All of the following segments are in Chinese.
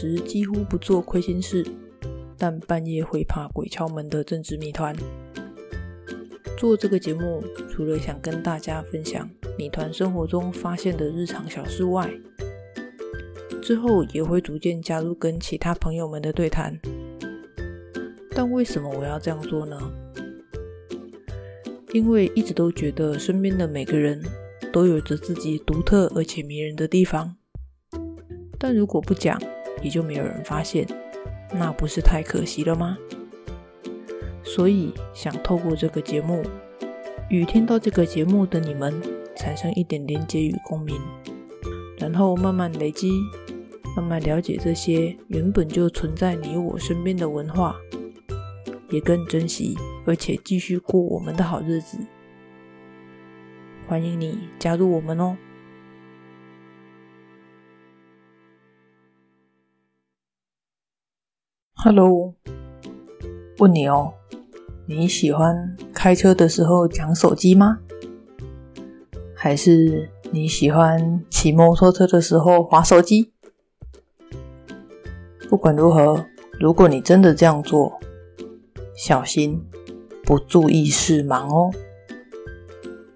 时几乎不做亏心事，但半夜会怕鬼敲门的政治谜团。做这个节目，除了想跟大家分享谜团生活中发现的日常小事外，之后也会逐渐加入跟其他朋友们的对谈。但为什么我要这样做呢？因为一直都觉得身边的每个人都有着自己独特而且迷人的地方。但如果不讲，也就没有人发现，那不是太可惜了吗？所以想透过这个节目，与听到这个节目的你们产生一点连接与共鸣，然后慢慢累积，慢慢了解这些原本就存在你我身边的文化，也更珍惜，而且继续过我们的好日子。欢迎你加入我们哦！Hello，问你哦，你喜欢开车的时候讲手机吗？还是你喜欢骑摩托车的时候滑手机？不管如何，如果你真的这样做，小心不注意视盲哦。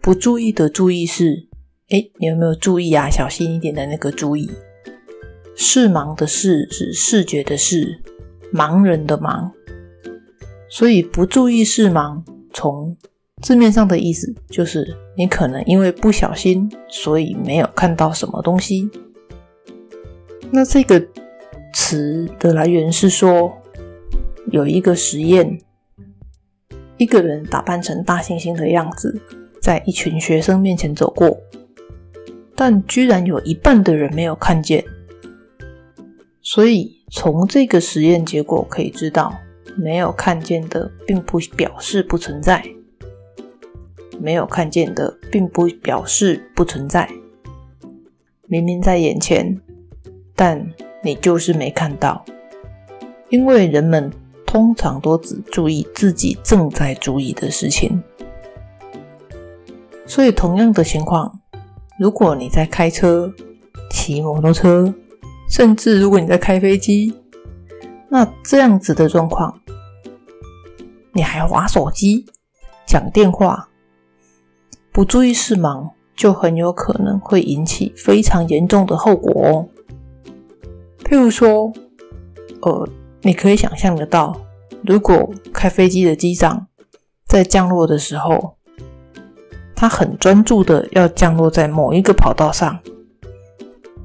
不注意的注意是，诶，你有没有注意啊？小心一点的那个注意。视盲的视是视觉的视。盲人的盲，所以不注意是盲，从字面上的意思就是你可能因为不小心，所以没有看到什么东西。那这个词的来源是说，有一个实验，一个人打扮成大猩猩的样子，在一群学生面前走过，但居然有一半的人没有看见，所以。从这个实验结果可以知道，没有看见的并不表示不存在，没有看见的并不表示不存在。明明在眼前，但你就是没看到，因为人们通常都只注意自己正在注意的事情。所以，同样的情况，如果你在开车、骑摩托车，甚至如果你在开飞机，那这样子的状况，你还滑手机、讲电话，不注意视盲，就很有可能会引起非常严重的后果哦。譬如说，呃，你可以想象得到，如果开飞机的机长在降落的时候，他很专注的要降落在某一个跑道上。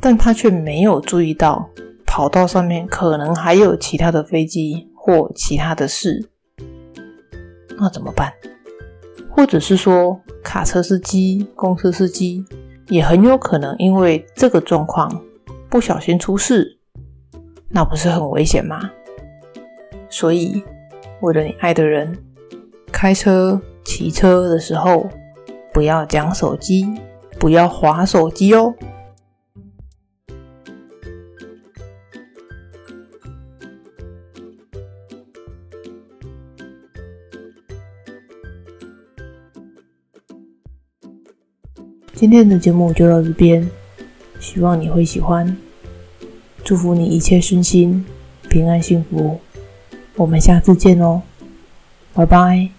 但他却没有注意到跑道上面可能还有其他的飞机或其他的事，那怎么办？或者是说，卡车司机、公车司机也很有可能因为这个状况不小心出事，那不是很危险吗？所以，为了你爱的人，开车、骑车的时候不要讲手机，不要划手机哦。今天的节目就到这边，希望你会喜欢，祝福你一切顺心、平安幸福，我们下次见哦，拜拜。